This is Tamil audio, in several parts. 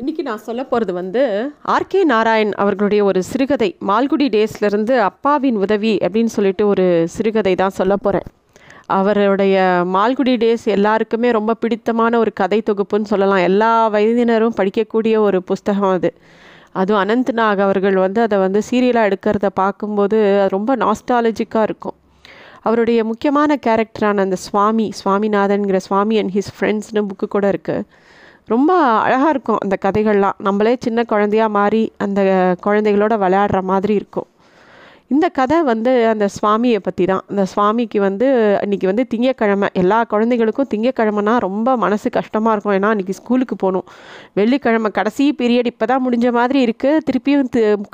இன்றைக்கி நான் சொல்ல போகிறது வந்து ஆர்கே நாராயண் அவர்களுடைய ஒரு சிறுகதை மால்குடி டேஸ்லேருந்து அப்பாவின் உதவி அப்படின்னு சொல்லிட்டு ஒரு சிறுகதை தான் சொல்ல போகிறேன் அவருடைய மால்குடி டேஸ் எல்லாருக்குமே ரொம்ப பிடித்தமான ஒரு கதை தொகுப்புன்னு சொல்லலாம். எல்லா வயதினரும் படிக்கக்கூடிய ஒரு புஸ்தகம் அது. அதுவும் அனந்த் நாக் அவர்கள் வந்து அதை வந்து சீரியலாக எடுக்கிறத பார்க்கும்போது அது ரொம்ப நாஸ்டாலஜிக்காக இருக்கும். அவருடைய முக்கியமான கேரக்டரான அந்த சுவாமி சுவாமிநாதன்கிற சுவாமி அண்ட் ஹிஸ் ஃப்ரெண்ட்ஸ்னு புக்கு கூட இருக்குது ரொம்ப அழகாக இருக்கும் அந்த கதைகள்லாம். நம்மளே சின்ன குழந்தையா மாறி அந்த குழந்தைகளோட விளையாடுற மாதிரி இருக்கும். இந்த கதை வந்து அந்த சுவாமியை பற்றி தான். அந்த சுவாமிக்கு வந்து அன்றைக்கி வந்து திங்கக்கிழமை. எல்லா குழந்தைகளுக்கும் திங்கக்கிழமைனா ரொம்ப மனசு கஷ்டமாக இருக்கும். ஏன்னா அன்றைக்கி ஸ்கூலுக்கு போகணும். வெள்ளிக்கிழமை கடைசி பீரியட் இப்போ தான் முடிஞ்ச மாதிரி இருக்குது திருப்பியும்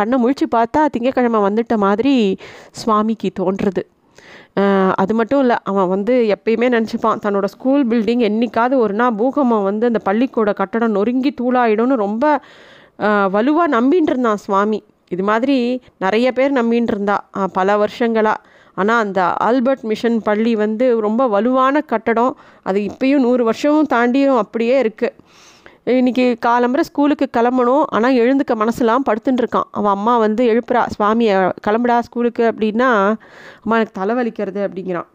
கண்ணை முழிச்சு பார்த்தா திங்கக்கிழமை வந்துட்ட மாதிரி சுவாமிக்கு தோன்றுறது. அது மட்டும் இல்லை அவன் வந்து எப்பயுமே நினச்சிப்பான் தன்னோட ஸ்கூல் பில்டிங் என்றைக்காவது ஒரு நாள் பூகம்பம் வந்து அந்த பள்ளிக்கூட கட்டடம் நொறுங்கி தூளாயிடும்னு ரொம்ப வலுவாக நம்பின்னு இருந்தான் சுவாமி. இது மாதிரி நிறைய பேர் நம்பின்னு இருந்தா பல வருஷங்களாக ஆனால் அந்த ஆல்பர்ட் மிஷன் பள்ளி வந்து ரொம்ப வலுவான கட்டடம். அது இப்பயும் நூறு வருஷமும் தாண்டியும் அப்படியே இருக்குது இன்னைக்கு காலம்புற ஸ்கூலுக்கு கிளம்பணும். ஆனால் எழுந்துக்க மனசுலாம் படுத்துட்டுருக்கான் அவன் அம்மா வந்து எழுப்புறா சுவாமியை கிளம்புடா ஸ்கூலுக்கு. அப்படின்னா அம்மா எனக்கு தலைவலிக்கிறது அப்படிங்கிறான்.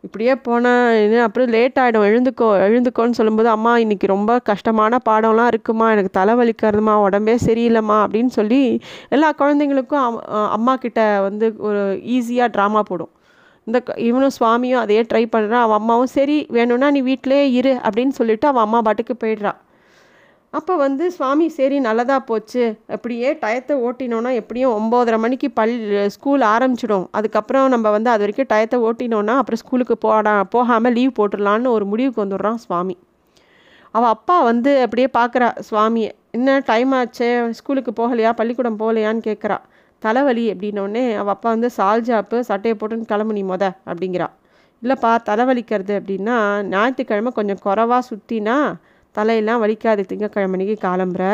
இப்படியே போனேன் அப்புறம் லேட் ஆகிடும் எழுந்துக்கோ எழுந்துக்கோன்னு சொல்லும்போது அம்மா இன்றைக்கி ரொம்ப கஷ்டமான பாடம்லாம் இருக்குமா? எனக்கு தலைவலிக்கிறதுமா? உடம்பே சரியில்லைம்மா? அப்படின்னு சொல்லி எல்லா குழந்தைங்களுக்கும் அம்- அம்மா கிட்ட வந்து ஒரு ஈஸியாக ட்ராமா போடும். இந்த க- இவனும் சுவாமியும் அதையே ட்ரை பண்ணுறான் அவன் அம்மாவும் சரி வேணும்னா நீ வீட்டிலே இரு அப்படின்னு சொல்லிட்டு அவன் அம்மா பாட்டுக்கு போயிடுறா. அப்போ வந்து சுவாமி சரி நல்லதாக போச்சு. அப்படியே டயத்தை ஓட்டினோன்னா எப்படியும் ஒம்போதரை மணிக்கு பள் ஸ்கூல் ஆரம்பிச்சிடும். அதுக்கப்புறம் நம்ம வந்து அது வரைக்கும் டயத்தை ஓட்டினோன்னா அப்புறம் ஸ்கூலுக்கு போடா போகாமல் லீவ் போட்டுடலான்னு ஒரு முடிவுக்கு வந்துடுறான் சுவாமி. அவள் அப்பா வந்து அப்படியே பார்க்குறா சுவாமியை என்ன டைம் ஆச்சே? ஸ்கூலுக்கு போகலையா? பள்ளிக்கூடம் போகலையான்னு கேட்குறா தலைவலி அப்படின்னோடனே அவள் அப்பா வந்து சால்ஜாப்பு சட்டையை போட்டுன்னு கிளம்புனி மொத அப்படிங்கிறா. இல்லைப்பா தலைவலிக்கிறது அப்படின்னா ஞாயிற்றுக்கிழமை கொஞ்சம் குறவாக சுற்றினா தலையெல்லாம் வலிக்காது திங்கக்கிழமைக்கு கிளம்புற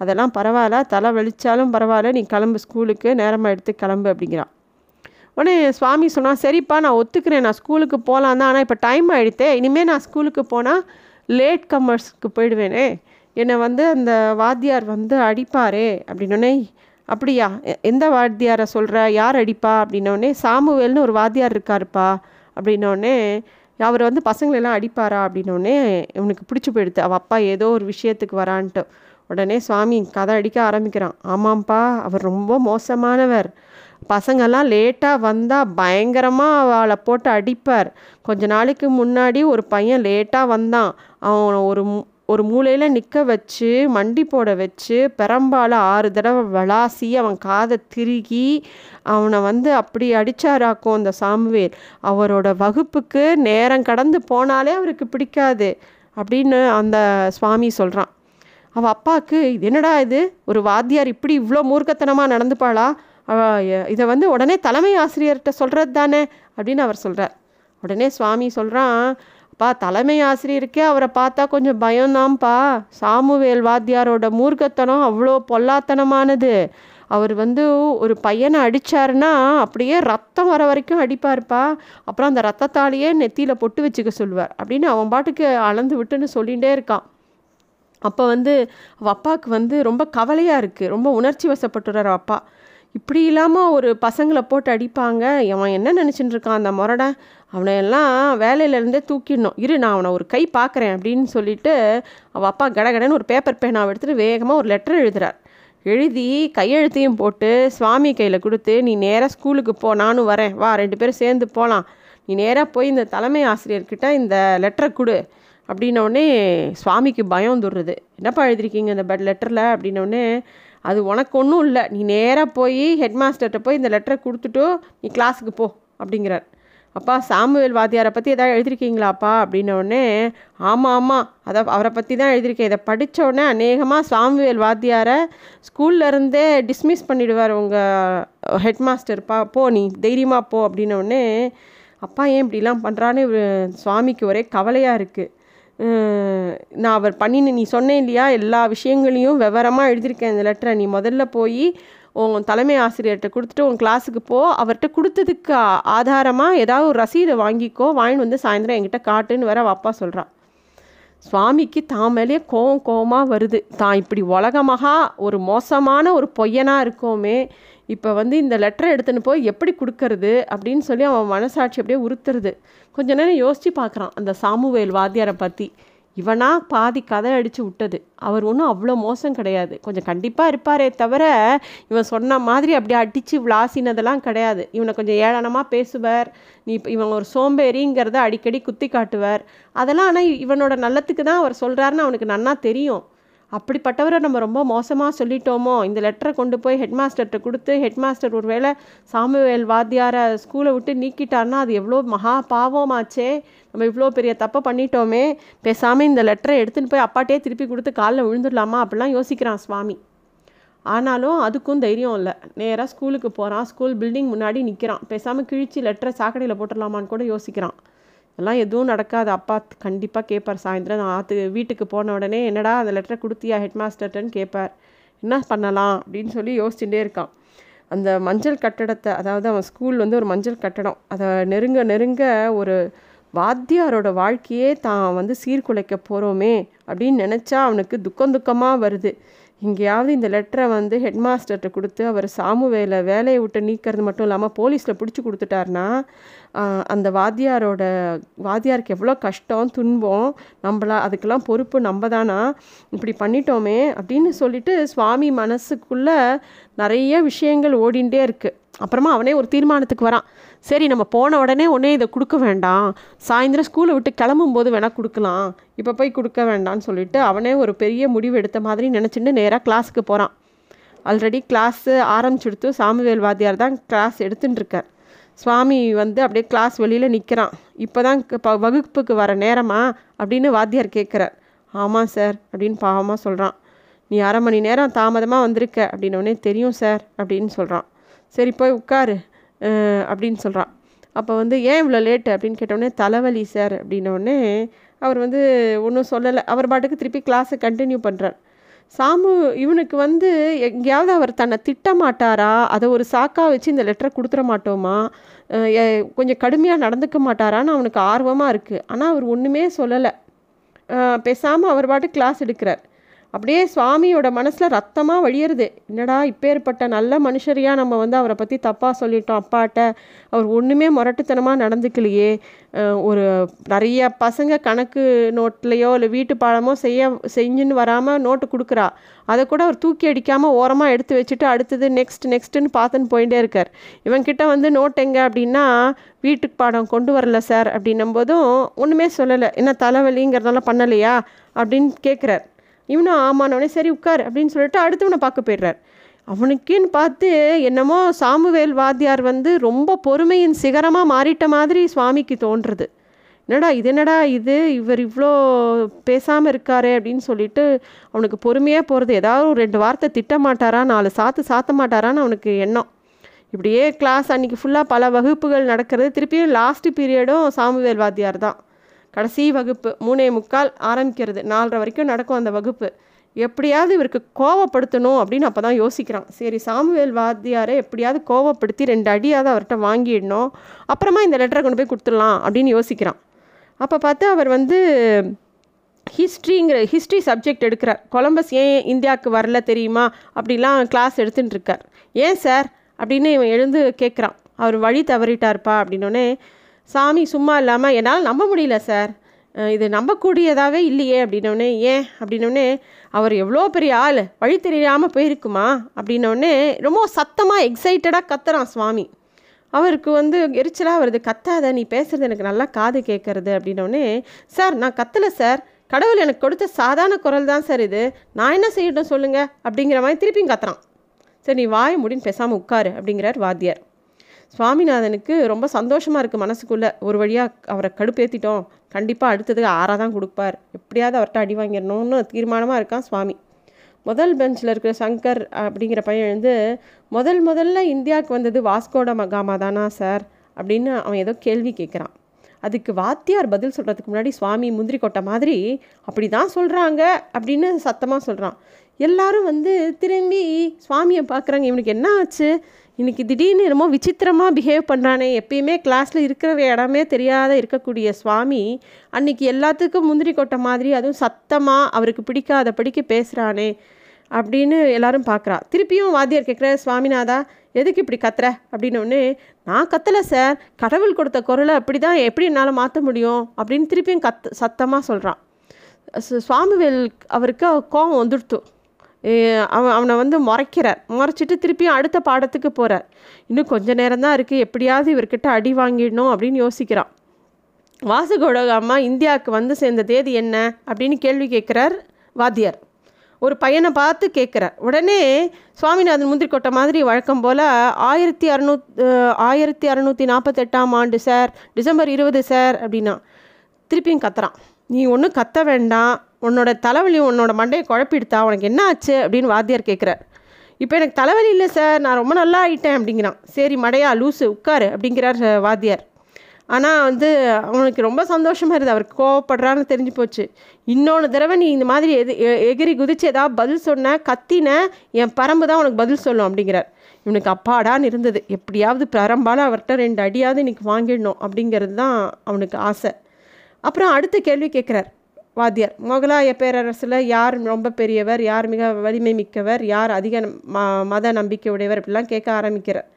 அதெல்லாம் பரவாயில்ல தலை வலிச்சாலும் பரவாயில்ல நீ கிளம்பு ஸ்கூலுக்கு நேரமாக எடுத்து கிளம்பு அப்படிங்கிறான் உடனே சுவாமி சொன்னால் சரிப்பா நான் ஒத்துக்கிறேன் நான் ஸ்கூலுக்கு போகலாம் தான் ஆனால் இப்போ டைம் ஆகிடுத்தே இனிமேல் நான் ஸ்கூலுக்கு போனால் லேட் கமர்ஸ்க்கு போயிடுவேனே. என்னை வந்து அந்த வாத்தியார் வந்து அடிப்பாரே அப்படின்னோடனே அப்படியா எ- எந்த வாத்தியாரை சொல்கிற யார் அடிப்பா? அப்படின்னோடனே சாமுவேல்னு ஒரு வாத்தியார் இருக்காருப்பா. அப்படின்னோடனே அவர் வந்து பசங்களெல்லாம் அடிப்பாரா அப்படின்னோடனே இவனுக்கு பிடிச்சி போயிடுது. அவள் அப்பா ஏதோ ஒரு விஷயத்துக்கு வரான்ட்டு. உடனே சுவாமி கதை அடிக்க ஆரம்பிக்கிறான். ஆமாம்ப்பா அவர் ரொம்ப மோசமானவர். பசங்கெல்லாம் லேட்டாக வந்தால் பயங்கரமாக அவளை போட்டு அடிப்பார். கொஞ்ச நாளைக்கு முன்னாடி ஒரு பையன் லேட்டாக வந்தான். அவன் ஒரு ஒரு மூலையில் நிற்க வச்சு மண்டி போட வச்சு பெரம்பால் ஆறு தடவை விளாசி அவன் காதை திருகி அவனை வந்து அப்படி அடித்தாராக்கும் அந்த சாமுவேல். அவரோட வகுப்புக்கு நேரம் கடந்து போனாலே அவருக்கு பிடிக்காது அப்படின்னு அந்த சுவாமி சொல்கிறான் அவள் அப்பாவுக்கு இது என்னடா இது? ஒரு வாத்தியார் இப்படி இவ்வளோ மூர்க்கத்தனமாக நடந்துப்பாளா? இதை வந்து உடனே தலைமை ஆசிரியர்கிட்ட சொல்கிறது தானே அப்படின்னு அவர் சொல்கிறார் உடனே சுவாமி சொல்கிறான் அப்பா தலைமை ஆசிரியருக்கே அவரை பார்த்தா கொஞ்சம் பயம்தான்ப்பா சாமுவேல் வாத்தியாரோட மூர்க்கத்தனம் அவ்வளோ பொல்லாத்தனமானது. அவர் வந்து ஒரு பையனை அடித்தாருன்னா அப்படியே ரத்தம் வர வரைக்கும் அடிப்பார்ப்பா. அப்புறம் அந்த ரத்தத்தாலேயே நெத்தியில் பொட்டு வச்சுக்க சொல்லுவார் அப்படின்னு அவன் பாட்டுக்கு அளந்து விட்டுன்னு சொல்லிகிட்டே இருக்கான். அப்போ வந்து அவள் அப்பாவுக்கு வந்து ரொம்ப கவலையாக இருக்குது ரொம்ப உணர்ச்சி வசப்பட்டுறார் அப்பா. இப்படி இல்லாமல் ஒரு பசங்களை போட்டு அடிப்பாங்க. அவன் என்ன நினச்சிட்டு இருக்கான் அந்த முரடன் அவனை எல்லாம் வேலையிலேருந்தே தூக்கிடணும். இரு நான் அவனை ஒரு கை பார்க்குறேன் அப்படின்னு சொல்லிட்டு அவள் அப்பா கடகடன்னு ஒரு பேப்பர் பேனாவை எடுத்துகிட்டு வேகமாக ஒரு லெட்டர் எழுதுறார். எழுதி கையெழுத்தையும் போட்டு சுவாமி கையில் கொடுத்து நீ நேராக ஸ்கூலுக்கு போ நானும் வரேன். வா ரெண்டு பேரும் சேர்ந்து போகலாம் நீ நேராக போய் இந்த தலைமை ஆசிரியர்கிட்ட இந்த லெட்டரை கொடு. அப்படின்னோடனே சுவாமிக்கு பயம் வந்துடுறது என்னப்பா எழுதிருக்கீங்க இந்த பெட் லெட்டரில் அப்படின்னோடனே அது உனக்கு ஒன்றும் இல்லை. நீ நேராக போய் ஹெட் மாஸ்டர்கிட்ட போய் இந்த லெட்டரை கொடுத்துட்டு நீ கிளாஸுக்கு போ அப்படிங்கிறார். அப்பா சாமுவேல் வாத்தியாரை பற்றி எதாவது எழுதிருக்கீங்களாப்பா? அப்படின்னோடனே ஆமாம் ஆமாம் அதை அவரை பற்றி தான் எழுதியிருக்கேன். இதை படித்தோடனே அநேகமாக சாமுவேல் வாத்தியாரை ஸ்கூல்ல இருந்தே டிஸ்மிஸ் பண்ணிவிடுவார் உங்கள் ஹெட் போ நீ தைரியமாக போ அப்படின்னோடனே அப்பா ஏன் இப்படிலாம் பண்ணுறான்னு சுவாமிக்கு ஒரே கவலையாக இருக்குது நான் அவர் பண்ணின நீ சொன்னேன் இல்லையா? எல்லா விஷயங்களையும் விவரமாக எழுதியிருக்கேன் இந்த லெட்டரை நீ முதல்ல போய் உன் தலைமை ஆசிரியர்கிட்ட கொடுத்துட்டு உன் கிளாஸுக்கு போ. அவர்கிட்ட கொடுத்ததுக்கு ஆதாரமாக ஏதாவது ஒரு ரசீதை வாங்கிக்கோ. வாங்கிட்டு வந்து சாயந்தரம் என்கிட்ட காட்டுன்னு வர அப்பா சொல்கிறான் சுவாமிக்கு தான் மேலேயே கோவம் கோவமாக வருது. தான் இப்படி உலகமாக ஒரு மோசமான ஒரு பொய்யனாக இருக்கோமே. இப்போ வந்து இந்த லெட்டரை எடுத்துன்னு போய் எப்படி கொடுக்கறது அப்படின்னு சொல்லி அவன் மனசாட்சி அப்படியே உறுத்துறது. கொஞ்ச நேரம் யோசித்து பார்க்குறான் அந்த சாமுவேல் வாத்தியாரை பற்றி இவனா பாதி கதை அடித்து விட்டது. அவர் ஒன்றும் அவ்வளோ மோசம் கிடையாது. கொஞ்சம் கண்டிப்பாக இருப்பாரே தவிர இவன் சொன்ன மாதிரி அப்படியே அடித்து விளாசினதெல்லாம் கிடையாது. இவனை கொஞ்சம் ஏளனமாக பேசுவார். நீ இப்போ இவன் ஒரு சோம்பேறிங்கிறத அடிக்கடி குத்தி காட்டுவார் அதெல்லாம் ஆனால் இவனோட நல்லத்துக்கு தான் அவர் சொல்கிறாருன்னு அவனுக்கு நன்னா தெரியும். அப்படிப்பட்டவரை நம்ம ரொம்ப மோசமாக சொல்லிட்டோமோ இந்த லெட்டரை கொண்டு போய் ஹெட் மாஸ்டர்கிட்ட கொடுத்து ஹெட் மாஸ்டர் ஒரு வேளை சாமுவேல் வாத்தியாரை ஸ்கூலை விட்டு நீக்கிட்டார்னா அது எவ்வளோ மகா பாவமாச்சே. நம்ம இவ்வளோ பெரிய தப்பை பண்ணிட்டோமே. பேசாமல் இந்த லெட்டரை எடுத்துன்னு போய் அப்பாட்டே திருப்பி கொடுத்து காலில் விழுந்துடலாமா? அப்படிலாம் யோசிக்கிறான் சுவாமி. ஆனாலும் அதுக்கும் தைரியம் இல்லை. நேராக ஸ்கூலுக்கு போகிறான் ஸ்கூல் பில்டிங் முன்னாடி நிற்கிறான் பேசாமல் கிழிச்சு லெட்டரை சாக்கடையில் போட்டுடலாமான்னு கூட யோசிக்கிறான். எல்லாம் எதுவும் நடக்காது. அப்பா கண்டிப்பாக கேட்பார் சாயந்தரம் நான் ஆத்து வீட்டுக்கு போன உடனே என்னடா அந்த லெட்டரை கொடுத்தியா ஹெட் கேட்பார் என்ன பண்ணலாம் அப்படின்னு சொல்லி யோசிச்சுட்டே இருக்கான். அந்த மஞ்சள் கட்டடத்தை அதாவது அவன் ஸ்கூல் வந்து ஒரு மஞ்சள் கட்டடம். அதை நெருங்க நெருங்க ஒரு வாத்தியாரோட வாழ்க்கையே தான் வந்து சீர்குலைக்க போகிறோமே அப்படின்னு நினச்சா அவனுக்கு துக்கம் துக்கமாக வருது. எங்கேயாவது இந்த லெட்டரை வந்து ஹெட் மாஸ்டர்கிட்ட கொடுத்து அவர் சாமுவேலை வேலையை விட்டு நீக்கிறது மட்டும் இல்லாமல் போலீஸில் பிடிச்சி கொடுத்துட்டாருன்னா அந்த வாத்தியாரோட வாத்தியாருக்கு எவ்வளோ கஷ்டம் துன்பம் நம்மளா அதுக்கெல்லாம் பொறுப்பு நம்ம தானா இப்படி பண்ணிட்டோமே அப்படின்னு சொல்லிட்டு சுவாமி மனசுக்குள்ளே நிறைய விஷயங்கள் ஓடிண்டே இருக்குது அப்புறமா அவனே ஒரு தீர்மானத்துக்கு வரான். சரி நம்ம போன உடனே உடனே இதை கொடுக்க வேண்டாம். சாயந்தரம் ஸ்கூலை விட்டு கிளம்பும்போது வேணால் கொடுக்கலாம். இப்போ போய் கொடுக்க வேண்டாம்னு சொல்லிட்டு அவனே ஒரு பெரிய முடிவு எடுத்த மாதிரி நினச்சிட்டு நேராக கிளாஸுக்கு போகிறான் ஆல்ரெடி கிளாஸு ஆரம்பிச்சுடுத்து சாமுவேல் வாத்தியார் தான் கிளாஸ் எடுத்துட்டுருக்கார் சுவாமி வந்து அப்படியே கிளாஸ் வெளியில் நிற்கிறான் இப்போ தான் இப்போ வகுப்புக்கு வர நேரமா அப்படின்னு வாத்தியார் கேட்குறார் ஆமாம் சார் அப்படின்னு பாவமாக சொல்கிறான் நீ அரை மணி நேரம் தாமதமாக வந்திருக்க அப்படின்னோடனே தெரியும் சார் அப்படின்னு சொல்கிறான் சரி போய் உட்காரு. அப்படின்னு சொல்கிறான் அப்போ வந்து ஏன் இவ்வளோ லேட்டு அப்படின்னு கேட்டோடனே தலைவலி சார் அப்படின்னோடனே அவர் வந்து ஒன்றும் சொல்லலை. அவர் பாட்டுக்கு திருப்பி கிளாஸை கண்டினியூ பண்ணுறார் சாமு இவனுக்கு வந்து எங்கேயாவது அவர் தன்னை திட்ட மாட்டாரா? அதை ஒரு சாக்காக வச்சு இந்த லெட்டரை கொடுத்துட மாட்டோமா? கொஞ்சம் கடுமையாக நடந்துக்க மாட்டாரான்னு அவனுக்கு ஆர்வமாக இருக்குது ஆனால் அவர் ஒன்றுமே சொல்லலை. பேசாமல் அவர் பாட்டு கிளாஸ் எடுக்கிறார். அப்படியே சுவாமியோட மனசில் ரத்தமாக வழியிறது. என்னடா இப்பேற்பட்ட நல்ல மனுஷரையாக நம்ம வந்து அவரை பற்றி தப்பாக சொல்லிட்டோம். அப்பாட்ட அவர் ஒன்றுமே முரட்டுத்தனமாக நடந்துக்கலையே. ஒரு நிறைய பசங்க கணக்கு நோட்லேயோ இல்லை வீட்டு பாடமோ செய்ய செஞ்சுன்னு வராமல் நோட்டு கொடுக்குறா. அதை கூட அவர் தூக்கி அடிக்காமல் ஓரமாக எடுத்து வச்சுட்டு அடுத்தது நெக்ஸ்ட் நெக்ஸ்ட்டுன்னு பார்த்துன்னு போயிட்டே இருக்கார். இவன்கிட்ட வந்து நோட் எங்கே அப்படின்னா வீட்டுக்கு பாடம் கொண்டு வரல சார் அப்படின்னும் போதும் ஒன்றுமே சொல்லலை. என்ன தலைவலிங்கிறதெல்லாம் பண்ணலையா அப்படின்னு கேட்குறார் இவனும் ஆமானவனே சரி உட்கார் அப்படின்னு சொல்லிட்டு அடுத்தவனை பார்க்க போயிடுறார். அவனுக்குன்னு பார்த்து என்னமோ சாமுவேல் வாத்தியார் வந்து ரொம்ப பொறுமையின் சிகரமாக மாறிட்ட மாதிரி சுவாமிக்கு தோன்றுறது. என்னடா இது என்னடா இது இவர் இவ்வளோ பேசாமல் இருக்காரு அப்படின்னு சொல்லிட்டு அவனுக்கு பொறுமையாக போகிறது ஏதாவது ஒரு ரெண்டு வார்த்தை திட்ட மாட்டாரா நாலு சாத்து சாத்த மாட்டாரான்னு அவனுக்கு எண்ணம். இப்படியே கிளாஸ் அன்றைக்கி ஃபுல்லாக பல வகுப்புகள் நடக்கிறது. திருப்பியும் லாஸ்ட் பீரியடும் சாமுவேல் வாத்தியார் தான். கடைசி வகுப்பு மூணே முக்கால் ஆரம்பிக்கிறது. நாலரை வரைக்கும் நடக்கும் அந்த வகுப்பு. எப்படியாவது இவருக்கு கோவப்படுத்தணும் அப்படின்னு அப்போ தான் யோசிக்கிறான். சரி சாமுவேல் வாத்தியாரை எப்படியாவது கோவப்படுத்தி ரெண்டு அடியாவது அவர்கிட்ட வாங்கிடணும். அப்புறமா இந்த லெட்டரை கொண்டு போய் கொடுத்துடலாம் அப்படின்னு யோசிக்கிறான். அப்போ பார்த்து அவர் வந்து ஹிஸ்ட்ரிங்கிற ஹிஸ்ட்ரி சப்ஜெக்ட் எடுக்கிறார். கொலம்பஸ் ஏன் இந்தியாவுக்கு வரல தெரியுமா? அப்படிலாம் கிளாஸ் எடுத்துகிட்டு இருக்கார் ஏன் சார் அப்படின்னு இவன் எழுந்து கேட்குறான். அவர் வழி தவறிட்டார்ப்பா அப்படின்னோடனே சாமி சும்மா இல்லாமல் என்னால் நம்ப முடியல சார் இது நம்பக்கூடியதாகவே இல்லையே அப்படின்னோடனே ஏன்? அப்படின்னோடனே அவர் எவ்வளோ பெரிய ஆள். வழி தெரியாமல் போயிருக்குமா? அப்படின்னோடனே ரொம்ப சத்தமாக எக்ஸைட்டடாக கத்துறான் சுவாமி. அவருக்கு வந்து எரிச்சலாக வருது. கத்தாத நீ பேசுகிறது எனக்கு நல்லா காது கேட்குறது அப்படின்னோடனே சார் நான் கத்தலை சார். கடவுள் எனக்கு கொடுத்த சாதாரண குரல் தான் சார் இது. நான் என்ன செய்யட்டும் சொல்லுங்கள் அப்படிங்கிற மாதிரி திருப்பியும் கத்துறான். சரி நீ வாய் முடின்னு பேசாமல் உட்காரு அப்படிங்கிறார் வாத்தியார். சுவாமிநாதனுக்கு ரொம்ப சந்தோஷமாக இருக்குது மனசுக்குள்ளே. ஒரு வழியாக அவரை கடுப்பேற்றிட்டோம் கண்டிப்பாக அடுத்தது ஆறாக தான் கொடுப்பார். எப்படியாவது அவர்கிட்ட அடி வாங்கிடணும்னு தீர்மானமாக இருக்கான் சுவாமி. முதல் பெஞ்சில் இருக்கிற சங்கர் அப்படிங்கிற பையன் வந்து முதல் முதல்ல இந்தியாவுக்கு வந்தது வாஸ்கோட மகாமா தானா சார்? அப்படின்னு அவன் ஏதோ கேள்வி கேட்குறான் அதுக்கு வாத்தியார் பதில் சொல்கிறதுக்கு முன்னாடி சுவாமி முந்திரி கொட்டை மாதிரி அப்படி தான் சொல்கிறாங்க அப்படின்னு சத்தமாக சொல்கிறான் எல்லாரும் வந்து திரும்பி சுவாமியை பார்க்குறாங்க இவனுக்கு என்ன ஆச்சு? இன்றைக்கி திடீர்னு என்னமோ விசித்திரமாக பிஹேவ் பண்ணுறானே எப்பயுமே கிளாஸில் இருக்கிற இடமே தெரியாத இருக்கக்கூடிய சுவாமி அன்றைக்கி எல்லாத்துக்கும் முந்திரி கொட்டை மாதிரி அதுவும் சத்தமாக அவருக்கு பிடிக்காத படிக்க பேசுகிறானே அப்படின்னு எல்லாரும் பார்க்குறா திருப்பியும் வாத்தியார் கேட்குற சுவாமிநாதா எதுக்கு இப்படி கத்துற? அப்படின்னோடனே நான் கத்தலை சார். கடவுள் கொடுத்த குரலை அப்படி தான் எப்படி என்னால் மாற்ற முடியும்? அப்படின்னு திருப்பியும் கத் சத்தமாக சொல்கிறான் சு- சுவாமிவேல் அவருக்கு கோபம் வந்துடுத்து. அவன் அவனை வந்து முறைக்கிறார். முறைச்சிட்டு திருப்பியும் அடுத்த பாடத்துக்கு போகிறார் இன்னும் கொஞ்ச நேரம் தான் இருக்குது எப்படியாவது இவர்கிட்ட அடி வாங்கிடணும் அப்படின்னு யோசிக்கிறான். வாசுகோடக அம்மா இந்தியாவுக்கு வந்து சேர்ந்த தேதி என்ன? அப்படின்னு கேள்வி கேட்குறார் வாத்தியார். ஒரு பையனை பார்த்து கேட்குறார். உடனே சுவாமிநாதன் முந்திரி கொட்டை மாதிரி வழக்கம் போல் ஆயிரத்தி அறநூத் ஆயிரத்தி அறநூற்றி நாற்பத்தெட்டாம் ஆண்டு சார் டிசம்பர் இருபது சார் அப்படின்னா. திருப்பியும் கத்துறான். நீ ஒன்றும் கத்த வேண்டாம். உன்னோட தலைவலி உன்னோட மண்டையை குழப்பிடுத்தா உனக்கு என்ன ஆச்சு அப்படின்னு வாத்தியார் கேட்குறார் இப்போ எனக்கு தலைவலி இல்லை சார் நான் ரொம்ப நல்லா ஆயிட்டேன் அப்படிங்கிறான். சரி மடையா லூசு உட்காரு அப்படிங்கிறார் வாத்தியார். ஆனால் வந்து அவனுக்கு ரொம்ப சந்தோஷமாக இருந்தது அவர் கோவப்படுறான்னு தெரிஞ்சு போச்சு. இன்னொன்று தடவை நீ இந்த மாதிரி எது எகிரி குதிச்சு ஏதாவது பதில் சொன்ன கத்தின என் பரம்பு தான் உனக்கு பதில் சொல்லும் அப்படிங்கிறார். இவனுக்கு அப்பாடான்னு இருந்தது. எப்படியாவது பரம்பால் அவர்கிட்ட ரெண்டு அடியாவது இன்னைக்கு வாங்கிடணும் அப்படிங்கிறது தான் அவனுக்கு ஆசை. அப்புறம் அடுத்த கேள்வி கேட்குறார் வாத்தியார். முகலாய பேரரசில் யார் ரொம்ப பெரியவர் யார் மிக வலிமை மிக்கவர் யார் அதிக ம மத நம்பிக்கை உடையவர் இப்படிலாம் கேட்க ஆரம்பிக்கிறார்.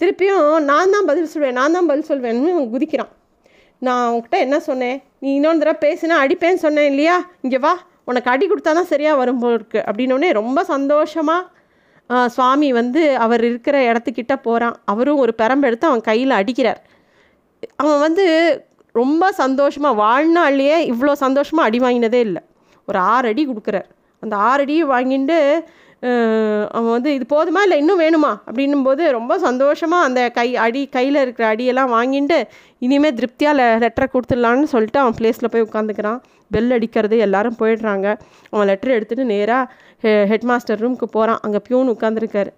திருப்பியும் நான் தான் பதில் சொல்வேன் நான் தான் பதில் சொல்வேன்னு குதிக்கிறான். நான் உங்ககிட்ட என்ன சொன்னேன்? நீ இன்னொன்று தடவை பேசினா அடிப்பேன்னு சொன்னேன் இல்லையா? இங்கே வா உனக்கு அடி கொடுத்தா தான் சரியாக வரும் போல இருக்கு. அப்படின்னோடனே ரொம்ப சந்தோஷமாக சுவாமி வந்து அவர் இருக்கிற இடத்துக்கிட்ட போகிறான் அவரும் ஒரு பெரம்பெடுத்து அவன் கையில் அடிக்கிறார். அவன் வந்து ரொம்ப சந்தோஷமாக வாழ்நாள்லையே இவ்வளோ சந்தோஷமாக அடி வாங்கினதே இல்லை. ஒரு ஆறு அடி கொடுக்குறார். அந்த ஆறு அடியை வாங்கிட்டு அவன் வந்து இது போதுமா இல்லை இன்னும் வேணுமா? அப்படின்னும் போது ரொம்ப சந்தோஷமாக அந்த கை அடி கையில் இருக்கிற அடியெல்லாம் வாங்கிட்டு இனிமேல் திருப்தியாக லெ லெட்டரை கொடுத்துடலான்னு சொல்லிட்டு அவன் பிளேஸில் போய் உட்காந்துக்கிறான். பெல் அடிக்கிறது எல்லாரும் போயிடுறாங்க. அவன் லெட்டர் எடுத்துகிட்டு நேராக ஹெட் மாஸ்டர் ரூமுக்கு போகிறான் அங்கே பியூன் உட்காந்துருக்காரு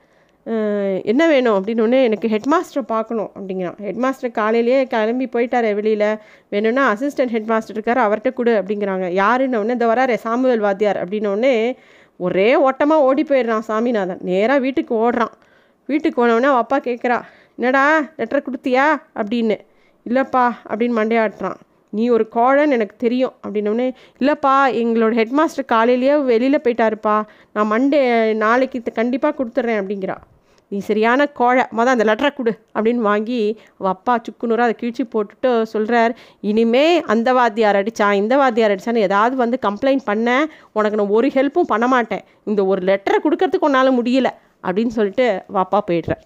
என்ன வேணும் அப்படின்னு எனக்கு ஹெட் மாஸ்டரை பார்க்கணும் அப்படிங்கிறான். ஹெட் மாஸ்டர் காலையிலேயே கிளம்பி போயிட்டார் வெளியில். வேணும்னா அசிஸ்டன்ட் ஹெட் மாஸ்டர் அவர்கிட்ட கொடு அப்படிங்கிறாங்க. யாருன்னு உடனே இந்த வராரு சாமுவேல் வாத்தியார் அப்படின்னோடனே ஒரே ஓட்டமாக ஓடி போயிடுறான் சாமிநாதன். நேராக வீட்டுக்கு ஓடுறான். வீட்டுக்கு போனவுடனே அப்பா கேட்குறா என்னடா லெட்டர் கொடுத்தியா? அப்படின்னு. இல்லைப்பா அப்படின்னு மண்டையாட்டுறான். நீ ஒரு கோழன்னு எனக்கு தெரியும் அப்படின்னோடனே இல்லைப்பா எங்களோட ஹெட் மாஸ்டர் காலையிலேயே வெளியில் போயிட்டாருப்பா. நான் மண்டே நாளைக்கு கண்டிப்பாக கொடுத்துட்றேன் அப்படிங்கிறா. நீ சரியான கோழை மொதல் அந்த லெட்டரை கொடு அப்படின்னு வாங்கி அவள் அப்பா சுக்குநூறாக அதை கிழிச்சு போட்டுட்டு சொல்கிறார் இனிமே அந்த வாத்தியார் அடித்தான் இந்த வாத்தியார் அடித்தான்னு ஏதாவது வந்து கம்ப்ளைண்ட் பண்ண உனக்கு நான் ஒரு ஹெல்ப்பும் பண்ண மாட்டேன். இந்த ஒரு லெட்டரை கொடுக்கறதுக்கு உன்னால் முடியல அப்படின்னு சொல்லிட்டு அவள் அப்பா போயிடுறேன்